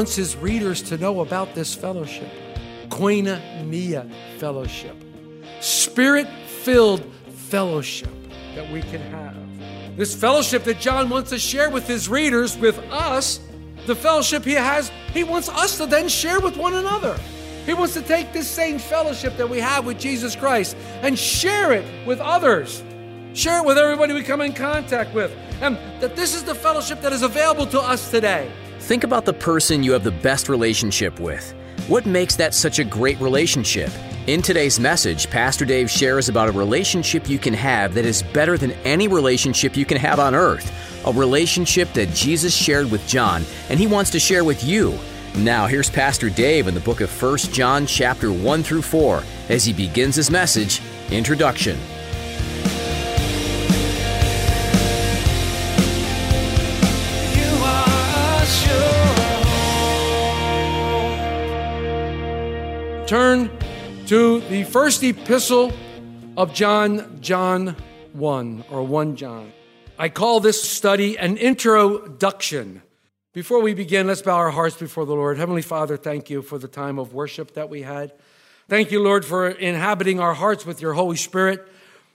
Wants his readers to know about this fellowship, koinonia fellowship, spirit filled fellowship that we can have. This fellowship that John wants to share with his readers, with us, the fellowship he has, he wants us to then share with one another. He wants to take this same fellowship that we have with Jesus Christ and share it with others. Share it with everybody we come in contact with. And that this is the fellowship that is available to us today. Think about the person you have the best relationship with. What makes that such a great relationship? In today's message, Pastor Dave shares about a relationship you can have that is better than any relationship you can have on earth. A relationship that Jesus shared with John, and he wants to share with you. Now, here's Pastor Dave in the book of 1 John, chapter 1 through 4, as he begins his message Introduction. Turn to the first epistle of John, John 1, or 1 John. I call this study an introduction. Before we begin, let's bow our hearts before the Lord. Heavenly Father, thank you for the time of worship that we had. Thank you, Lord, for inhabiting our hearts with your Holy Spirit.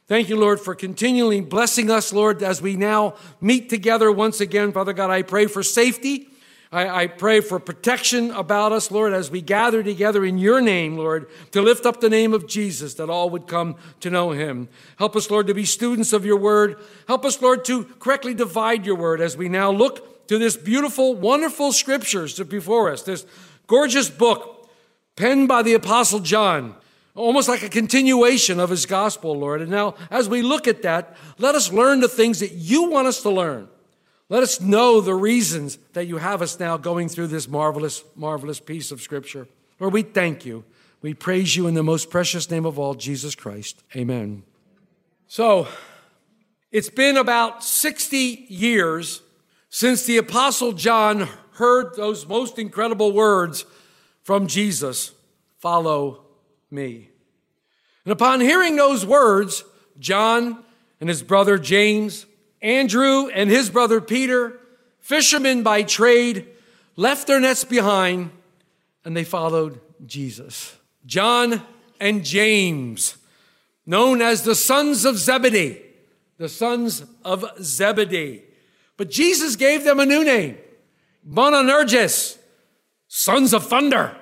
Thank you, Lord, for continually blessing us, Lord, as we now meet together once again. Father God, I pray for safety. I, I, pray for protection about us, Lord, as we gather together in your name, Lord, to lift up the name of Jesus, that all would come to know him. Help us, Lord, to be students of your word. Help us, Lord, to correctly divide your word as we now look to this beautiful, wonderful scriptures before us, this gorgeous book penned by the Apostle John almost like a continuation of his gospel, Lord. And now, as we look at that, let us learn the things that you want us to learn. Let us know the reasons that you have us now going through this marvelous, marvelous piece of scripture. Lord, we thank you. We praise you in the most precious name of all, Jesus Christ. Amen. So, it's been about 60 years since the Apostle John heard those most incredible words from Jesus follow me. And upon hearing those words, John and his brother James, Andrew and his brother Peter, fishermen by trade, left their nets behind and they followed Jesus. John and James, known as the sons of Zebedee, the sons of Zebedee. But Jesus gave them a new name, Boanerges, sons of thunder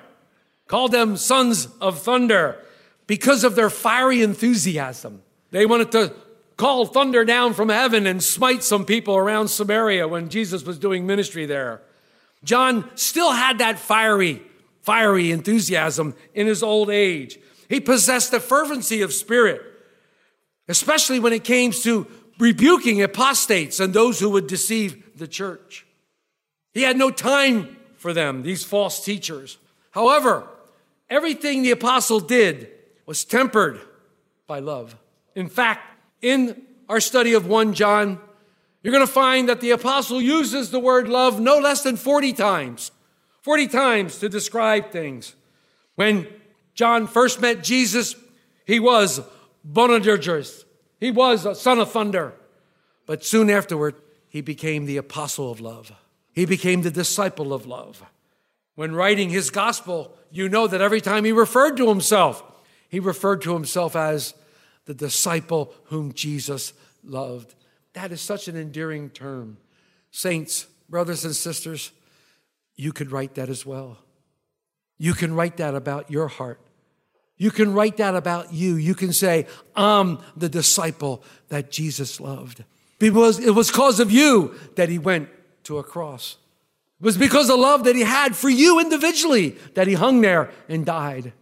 called them sons of thunder because of their fiery enthusiasm. They wanted to call thunder down from heaven and smite some people around Samaria when Jesus was doing ministry there. John still had that fiery, fiery enthusiasm in his old age. He possessed a fervency of spirit, especially when it came to rebuking apostates and those who would deceive the church. He had no time for them, these false teachers. However, everything the apostle did was tempered by love. In fact, in our study of 1 John, you're going to find that the apostle uses the word love no less than 40 times. 40 times to describe things. When John first met Jesus, he was Boanerges. He was a son of thunder. But soon afterward, he became the apostle of love. He became the disciple of love. When writing his gospel, you know that every time he referred to himself, he referred to himself as the disciple whom Jesus loved. That is such an endearing term. Saints, brothers and sisters, you could write that as well. You can write that about your heart. You can write that about you. You can say, I'm the disciple that Jesus loved. Because it was because of you that he went to a cross. It was because of love that he had for you individually that he hung there and died.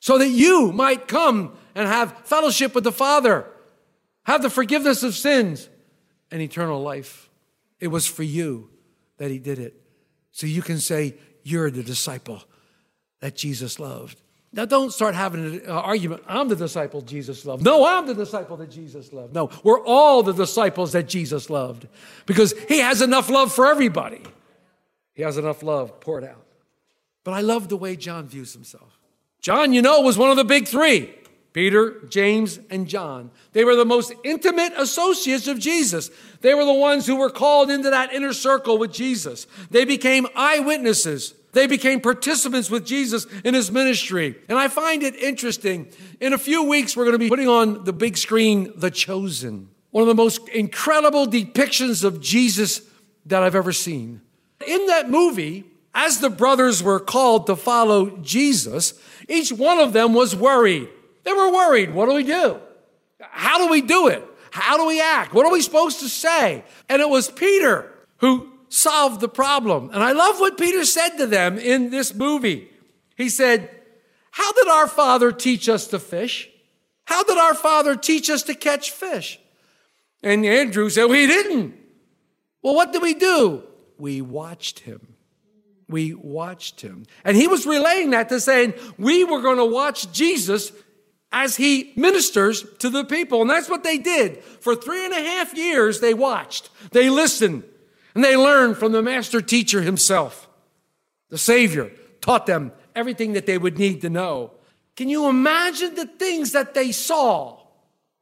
So that you might come and have fellowship with the Father, have the forgiveness of sins, and eternal life. It was for you that he did it. So you can say, You're the disciple that Jesus loved. Now, don't start having an uh, argument. I'm the disciple Jesus loved. No, I'm the disciple that Jesus loved. No, we're all the disciples that Jesus loved because he has enough love for everybody. He has enough love poured out. But I love the way John views himself. John, you know, was one of the big three Peter, James, and John. They were the most intimate associates of Jesus. They were the ones who were called into that inner circle with Jesus. They became eyewitnesses. They became participants with Jesus in his ministry. And I find it interesting. In a few weeks, we're going to be putting on the big screen The Chosen, one of the most incredible depictions of Jesus that I've ever seen. In that movie, as the brothers were called to follow Jesus, each one of them was worried. They were worried. What do we do? How do we do it? How do we act? What are we supposed to say? And it was Peter who solved the problem. And I love what Peter said to them in this movie. He said, How did our father teach us to fish? How did our father teach us to catch fish? And Andrew said, We didn't. Well, what did we do? We watched him. We watched him. And he was relaying that to saying, We were going to watch Jesus as he ministers to the people. And that's what they did. For three and a half years, they watched, they listened, and they learned from the master teacher himself. The Savior taught them everything that they would need to know. Can you imagine the things that they saw?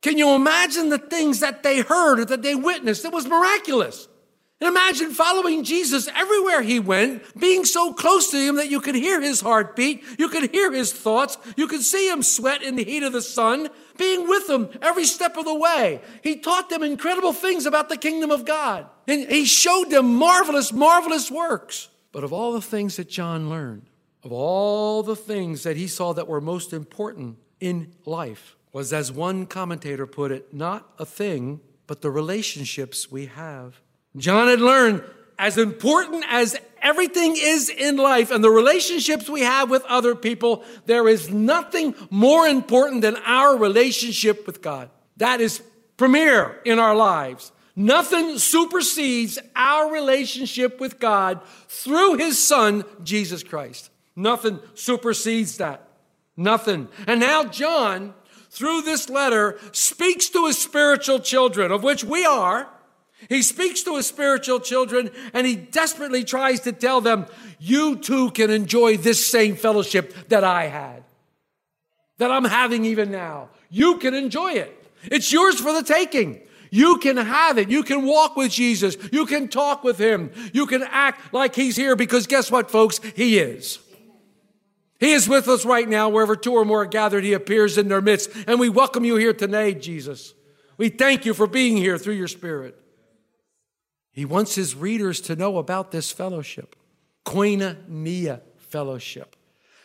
Can you imagine the things that they heard or that they witnessed? It was miraculous. And imagine following Jesus everywhere he went, being so close to him that you could hear his heartbeat, you could hear his thoughts, you could see him sweat in the heat of the sun, being with them every step of the way. He taught them incredible things about the kingdom of God. And he showed them marvelous, marvelous works. But of all the things that John learned, of all the things that he saw that were most important in life, was as one commentator put it, not a thing, but the relationships we have. John had learned as important as everything is in life and the relationships we have with other people, there is nothing more important than our relationship with God. That is premier in our lives. Nothing supersedes our relationship with God through his son, Jesus Christ. Nothing supersedes that. Nothing. And now John, through this letter, speaks to his spiritual children, of which we are. He speaks to his spiritual children and he desperately tries to tell them, you too can enjoy this same fellowship that I had, that I'm having even now. You can enjoy it. It's yours for the taking. You can have it. You can walk with Jesus. You can talk with him. You can act like he's here because guess what, folks? He is. He is with us right now. Wherever two or more are gathered, he appears in their midst. And we welcome you here today, Jesus. We thank you for being here through your spirit. He wants his readers to know about this fellowship, koinonia fellowship,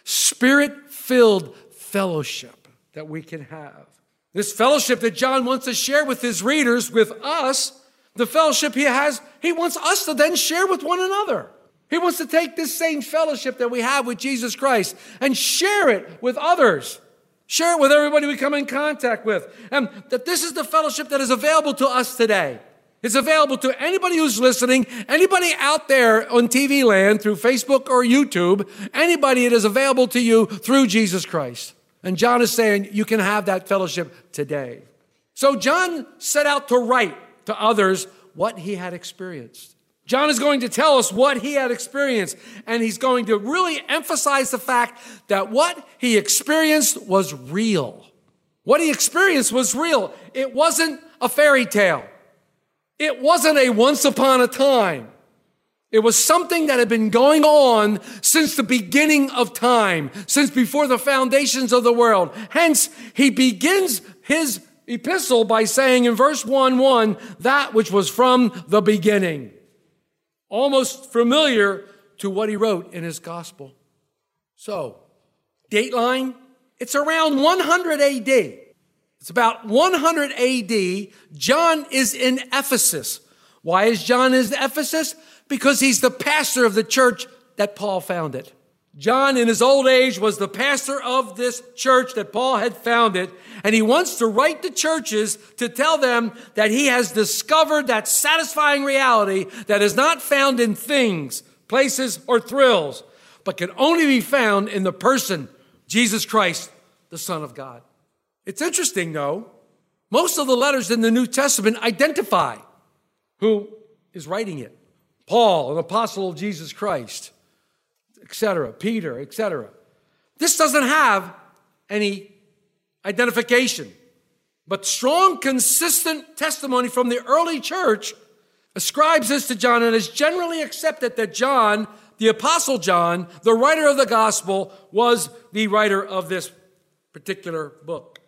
spirit filled fellowship that we can have. This fellowship that John wants to share with his readers, with us, the fellowship he has, he wants us to then share with one another. He wants to take this same fellowship that we have with Jesus Christ and share it with others. Share it with everybody we come in contact with. And that this is the fellowship that is available to us today. It's available to anybody who's listening, anybody out there on TV land through Facebook or YouTube, anybody it is available to you through Jesus Christ. And John is saying you can have that fellowship today. So John set out to write to others what he had experienced. John is going to tell us what he had experienced, and he's going to really emphasize the fact that what he experienced was real. What he experienced was real. It wasn't a fairy tale. It wasn't a once upon a time. It was something that had been going on since the beginning of time, since before the foundations of the world. Hence, he begins his epistle by saying in verse 1 1, that which was from the beginning. Almost familiar to what he wrote in his gospel. So, dateline, it's around 100 AD. It's about 100 AD. John is in Ephesus. Why is John in Ephesus? Because he's the pastor of the church that Paul founded. John, in his old age, was the pastor of this church that Paul had founded, and he wants to write to churches to tell them that he has discovered that satisfying reality that is not found in things, places, or thrills, but can only be found in the person, Jesus Christ, the Son of God. It's interesting, though, most of the letters in the New Testament identify who is writing it. Paul, an apostle of Jesus Christ etc., Peter, etc. This doesn't have any identification, but strong, consistent testimony from the early church ascribes this to John and is generally accepted that John, the Apostle John, the writer of the gospel, was the writer of this particular book.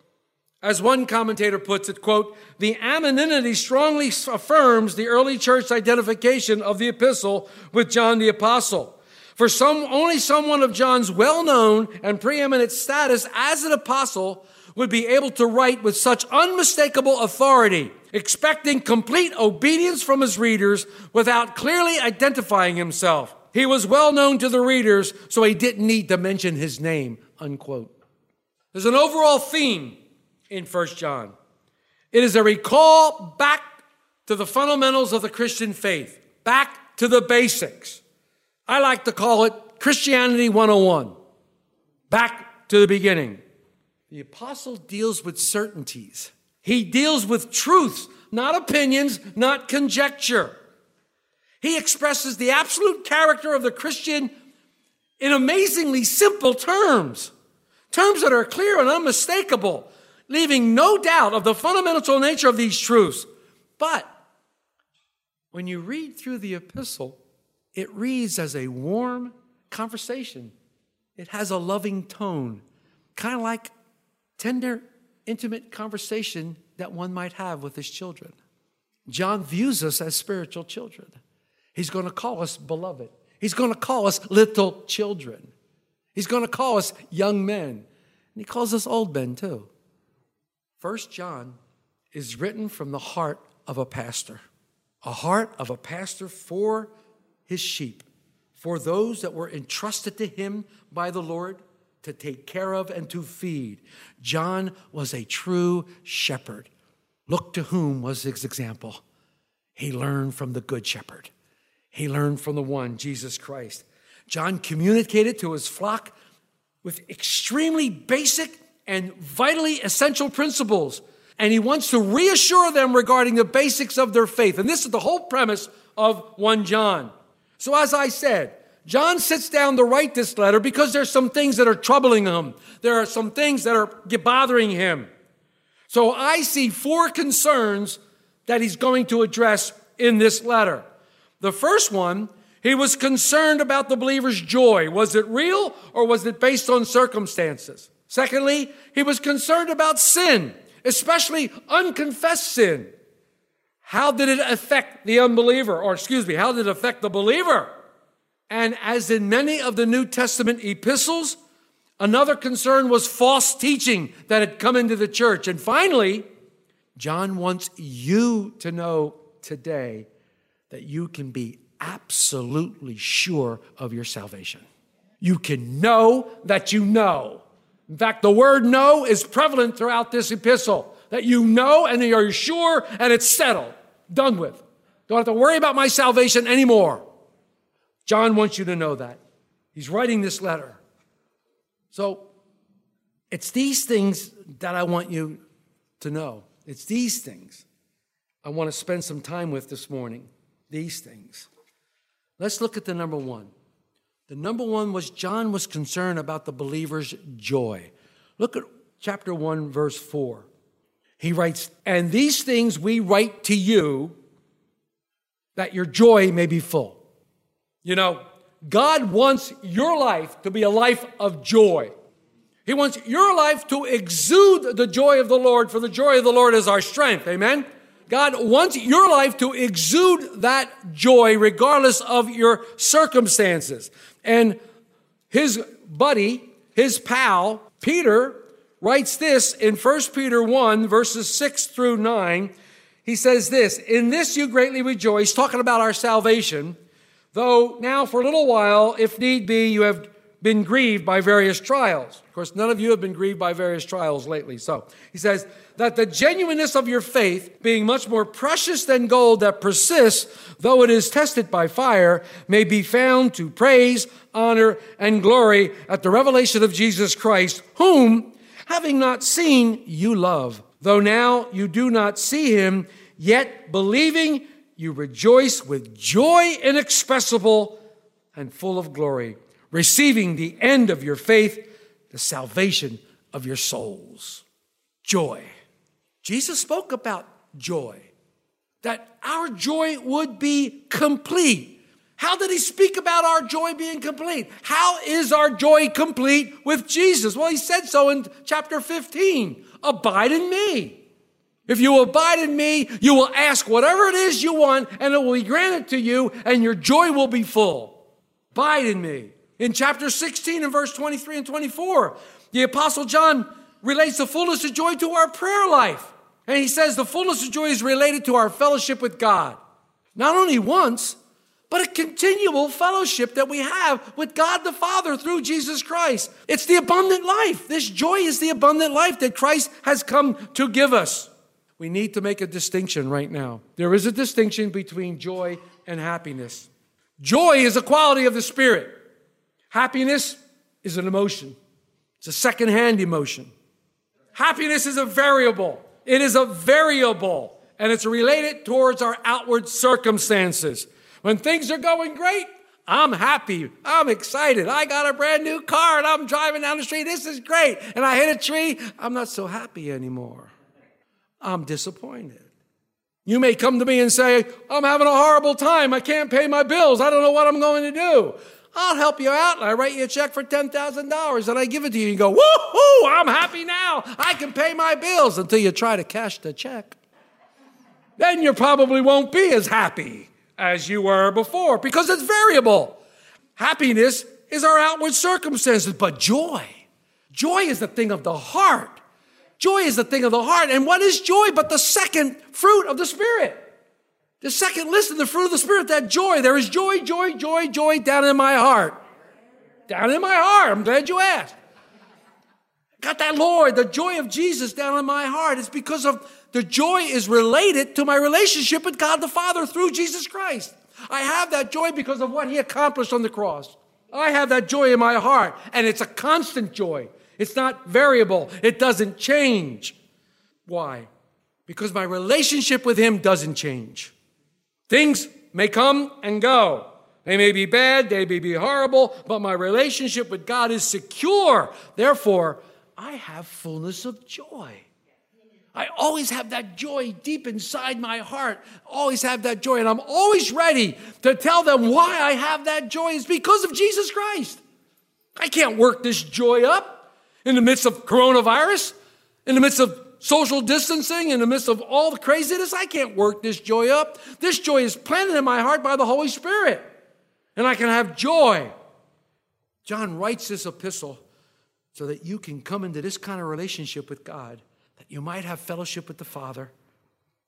As one commentator puts it, quote, the anonymity strongly affirms the early church identification of the epistle with John the Apostle. For some, only someone of John's well-known and preeminent status as an apostle would be able to write with such unmistakable authority, expecting complete obedience from his readers without clearly identifying himself. He was well known to the readers, so he didn't need to mention his name, unquote. There's an overall theme in 1 John. It is a recall back to the fundamentals of the Christian faith, back to the basics. I like to call it Christianity 101. Back to the beginning. The apostle deals with certainties. He deals with truths, not opinions, not conjecture. He expresses the absolute character of the Christian in amazingly simple terms, terms that are clear and unmistakable, leaving no doubt of the fundamental nature of these truths. But when you read through the epistle, it reads as a warm conversation. It has a loving tone, kind of like tender, intimate conversation that one might have with his children. John views us as spiritual children. He's going to call us beloved. He's going to call us little children. He's going to call us young men. And he calls us old men too. First John is written from the heart of a pastor, a heart of a pastor for his sheep, for those that were entrusted to him by the Lord to take care of and to feed. John was a true shepherd. Look to whom was his example. He learned from the good shepherd. He learned from the one, Jesus Christ. John communicated to his flock with extremely basic and vitally essential principles. And he wants to reassure them regarding the basics of their faith. And this is the whole premise of 1 John. So, as I said, John sits down to write this letter because there's some things that are troubling him. There are some things that are bothering him. So I see four concerns that he's going to address in this letter. The first one, he was concerned about the believer's joy. Was it real or was it based on circumstances? Secondly, he was concerned about sin, especially unconfessed sin. How did it affect the unbeliever? Or excuse me, how did it affect the believer? And as in many of the New Testament epistles, another concern was false teaching that had come into the church. And finally, John wants you to know today that you can be absolutely sure of your salvation. You can know that you know. In fact, the word know is prevalent throughout this epistle that you know and you're sure and it's settled, done with. Don't have to worry about my salvation anymore. John wants you to know that. He's writing this letter. So it's these things that I want you to know. It's these things I want to spend some time with this morning. These things. Let's look at the number one. The number one was John was concerned about the believer's joy. Look at chapter 1, verse 4. He writes, And these things we write to you that your joy may be full. You know, God wants your life to be a life of joy. He wants your life to exude the joy of the Lord, for the joy of the Lord is our strength. Amen? God wants your life to exude that joy regardless of your circumstances. And his buddy, his pal, Peter, writes this in 1 Peter 1, verses 6 through 9. He says this In this you greatly rejoice, talking about our salvation, though now for a little while, if need be, you have been grieved by various trials. Of course, none of you have been grieved by various trials lately. So he says that the genuineness of your faith, being much more precious than gold that persists, though it is tested by fire, may be found to praise, honor, and glory at the revelation of Jesus Christ, whom, having not seen, you love. Though now you do not see him, yet believing, you rejoice with joy inexpressible and full of glory, receiving the end of your faith, the salvation of your souls. Joy. Jesus spoke about joy, that our joy would be complete. How did he speak about our joy being complete? How is our joy complete with Jesus? Well, he said so in chapter 15 Abide in me. If you abide in me, you will ask whatever it is you want, and it will be granted to you, and your joy will be full. Abide in me. In chapter 16 and verse 23 and 24, the Apostle John relates the fullness of joy to our prayer life. And he says the fullness of joy is related to our fellowship with God. Not only once, but a continual fellowship that we have with God the Father through Jesus Christ. It's the abundant life. This joy is the abundant life that Christ has come to give us. We need to make a distinction right now. There is a distinction between joy and happiness. Joy is a quality of the Spirit, happiness is an emotion, it's a second-hand emotion. Happiness is a variable. It is a variable, and it's related towards our outward circumstances. When things are going great, I'm happy. I'm excited. I got a brand new car and I'm driving down the street. This is great. And I hit a tree. I'm not so happy anymore. I'm disappointed. You may come to me and say, I'm having a horrible time. I can't pay my bills. I don't know what I'm going to do. I'll help you out. And I write you a check for $10,000 and I give it to you. You go, woohoo, I'm happy now. I can pay my bills until you try to cash the check. Then you probably won't be as happy as you were before because it's variable. Happiness is our outward circumstances, but joy, joy is the thing of the heart. Joy is the thing of the heart. And what is joy but the second fruit of the Spirit? The second listen, the fruit of the Spirit, that joy. There is joy, joy, joy, joy down in my heart. Down in my heart. I'm glad you asked. Got that Lord, the joy of Jesus down in my heart. It's because of the joy is related to my relationship with God the Father through Jesus Christ. I have that joy because of what He accomplished on the cross. I have that joy in my heart, and it's a constant joy. It's not variable, it doesn't change. Why? Because my relationship with Him doesn't change. Things may come and go. They may be bad, they may be horrible, but my relationship with God is secure. Therefore, I have fullness of joy. I always have that joy deep inside my heart. Always have that joy. And I'm always ready to tell them why I have that joy is because of Jesus Christ. I can't work this joy up in the midst of coronavirus, in the midst of social distancing, in the midst of all the craziness. I can't work this joy up. This joy is planted in my heart by the Holy Spirit. And I can have joy. John writes this epistle so that you can come into this kind of relationship with God that you might have fellowship with the Father,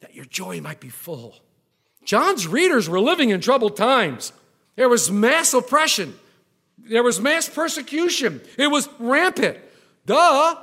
that your joy might be full. John's readers were living in troubled times. There was mass oppression, there was mass persecution, it was rampant. Duh,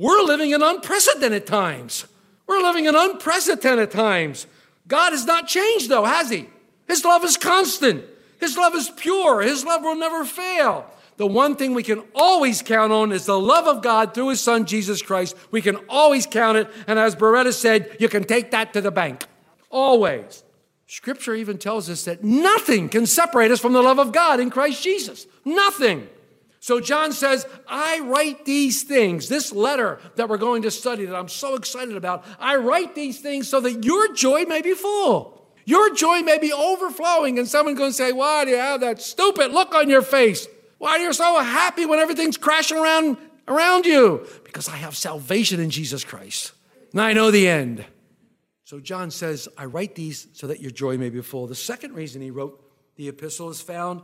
we're living in unprecedented times. We're living in unprecedented times. God has not changed, though, has He? His love is constant. His love is pure. His love will never fail. The one thing we can always count on is the love of God through His Son, Jesus Christ. We can always count it. And as Beretta said, you can take that to the bank. Always. Scripture even tells us that nothing can separate us from the love of God in Christ Jesus. Nothing. So John says, I write these things, this letter that we're going to study that I'm so excited about, I write these things so that your joy may be full. Your joy may be overflowing, and someone's going to say, Why do you have that stupid look on your face? Why are you so happy when everything's crashing around around you? Because I have salvation in Jesus Christ. And I know the end. So John says, I write these so that your joy may be full. The second reason he wrote the epistle is found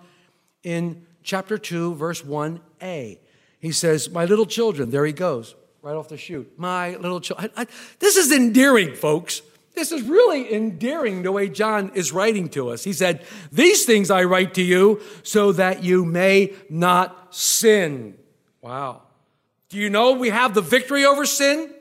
in chapter 2, verse 1a. He says, My little children, there he goes, right off the chute. My little children. This is endearing, folks. This is really endearing the way John is writing to us. He said, These things I write to you so that you may not sin. Wow. Do you know we have the victory over sin?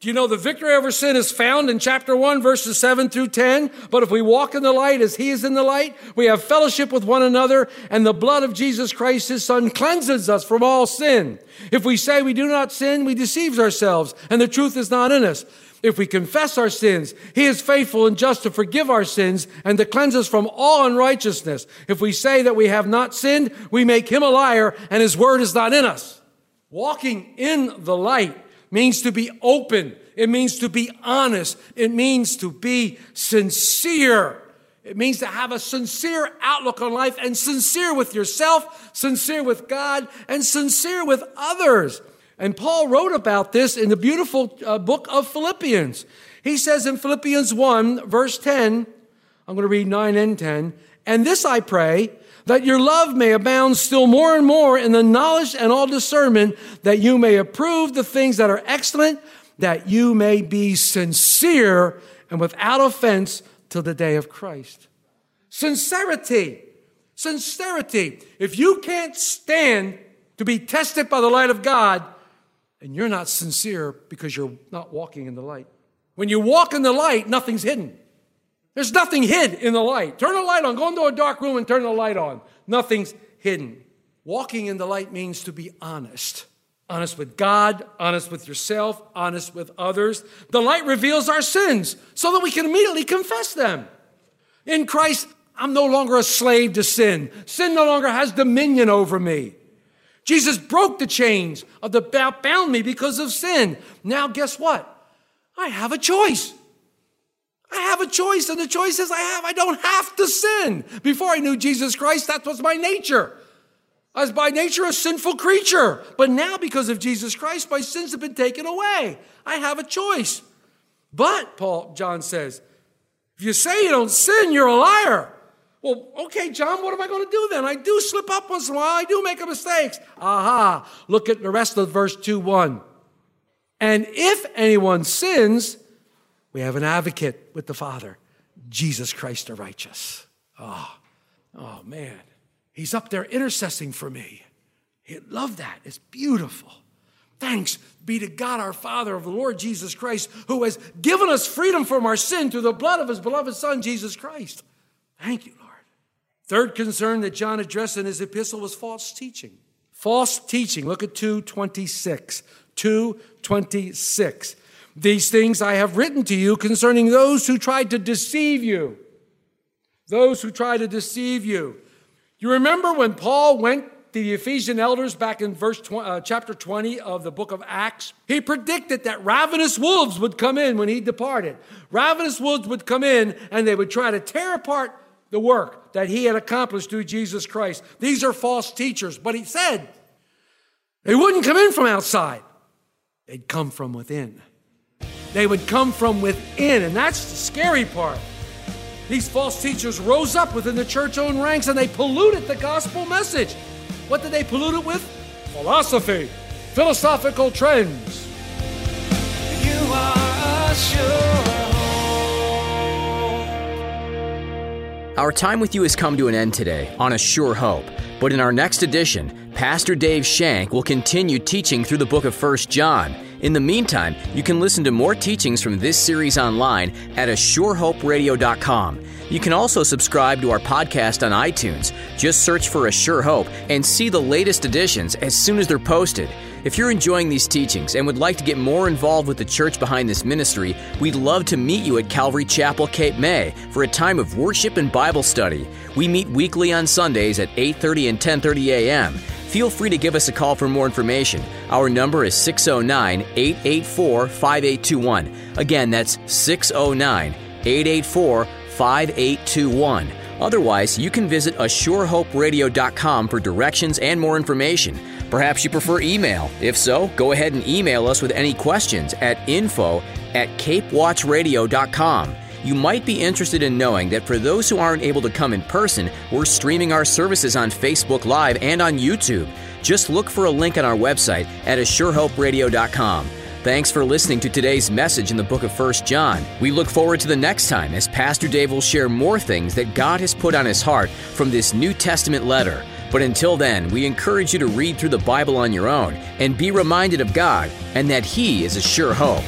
Do you know the victory over sin is found in chapter 1, verses 7 through 10? But if we walk in the light as he is in the light, we have fellowship with one another, and the blood of Jesus Christ, his son, cleanses us from all sin. If we say we do not sin, we deceive ourselves, and the truth is not in us. If we confess our sins, he is faithful and just to forgive our sins and to cleanse us from all unrighteousness. If we say that we have not sinned, we make him a liar, and his word is not in us. Walking in the light means to be open. It means to be honest. It means to be sincere. It means to have a sincere outlook on life and sincere with yourself, sincere with God, and sincere with others. And Paul wrote about this in the beautiful uh, book of Philippians. He says in Philippians 1, verse 10, I'm going to read 9 and 10, and this I pray, that your love may abound still more and more in the knowledge and all discernment, that you may approve the things that are excellent, that you may be sincere and without offense till the day of Christ. Sincerity. Sincerity. If you can't stand to be tested by the light of God, and you're not sincere because you're not walking in the light. When you walk in the light, nothing's hidden. There's nothing hid in the light. Turn the light on. Go into a dark room and turn the light on. Nothing's hidden. Walking in the light means to be honest. Honest with God, honest with yourself, honest with others. The light reveals our sins so that we can immediately confess them. In Christ, I'm no longer a slave to sin. Sin no longer has dominion over me. Jesus broke the chains of the bound me because of sin. Now, guess what? I have a choice. I have a choice, and the choices I have, I don't have to sin. Before I knew Jesus Christ, that was my nature. I was by nature a sinful creature. But now, because of Jesus Christ, my sins have been taken away. I have a choice. But, Paul, John says, if you say you don't sin, you're a liar. Well, okay, John, what am I going to do then? I do slip up once in a while. I do make mistakes. Aha. Look at the rest of verse 2 1. And if anyone sins, we have an advocate with the Father, Jesus Christ the righteous. Oh, oh man. He's up there intercessing for me. I love that. It's beautiful. Thanks be to God our Father of the Lord Jesus Christ, who has given us freedom from our sin through the blood of his beloved Son, Jesus Christ. Thank you, Lord. Third concern that John addressed in his epistle was false teaching. False teaching. Look at 226. 226. These things I have written to you concerning those who tried to deceive you. Those who try to deceive you. You remember when Paul went to the Ephesian elders back in verse 20, uh, chapter 20 of the book of Acts? He predicted that ravenous wolves would come in when he departed. Ravenous wolves would come in and they would try to tear apart the work that he had accomplished through Jesus Christ. These are false teachers. But he said they wouldn't come in from outside, they'd come from within. They would come from within, and that's the scary part. These false teachers rose up within the church owned ranks and they polluted the gospel message. What did they pollute it with? Philosophy, philosophical trends. You are assured. Our time with you has come to an end today on A Sure Hope. But in our next edition, Pastor Dave Shank will continue teaching through the book of 1 John. In the meantime, you can listen to more teachings from this series online at ASureHopeRadio.com. You can also subscribe to our podcast on iTunes. Just search for A Sure Hope and see the latest editions as soon as they're posted. If you're enjoying these teachings and would like to get more involved with the church behind this ministry, we'd love to meet you at Calvary Chapel, Cape May for a time of worship and Bible study. We meet weekly on Sundays at 8:30 and 10:30 a.m. Feel free to give us a call for more information. Our number is 609 884 5821. Again, that's 609 884 5821. Otherwise, you can visit ASureHopeRadio.com for directions and more information. Perhaps you prefer email. If so, go ahead and email us with any questions at info at capewatchradio.com. You might be interested in knowing that for those who aren't able to come in person, we're streaming our services on Facebook Live and on YouTube. Just look for a link on our website at ASureHopeRadio.com. Thanks for listening to today's message in the book of 1 John. We look forward to the next time as Pastor Dave will share more things that God has put on his heart from this New Testament letter. But until then, we encourage you to read through the Bible on your own and be reminded of God and that He is a sure hope.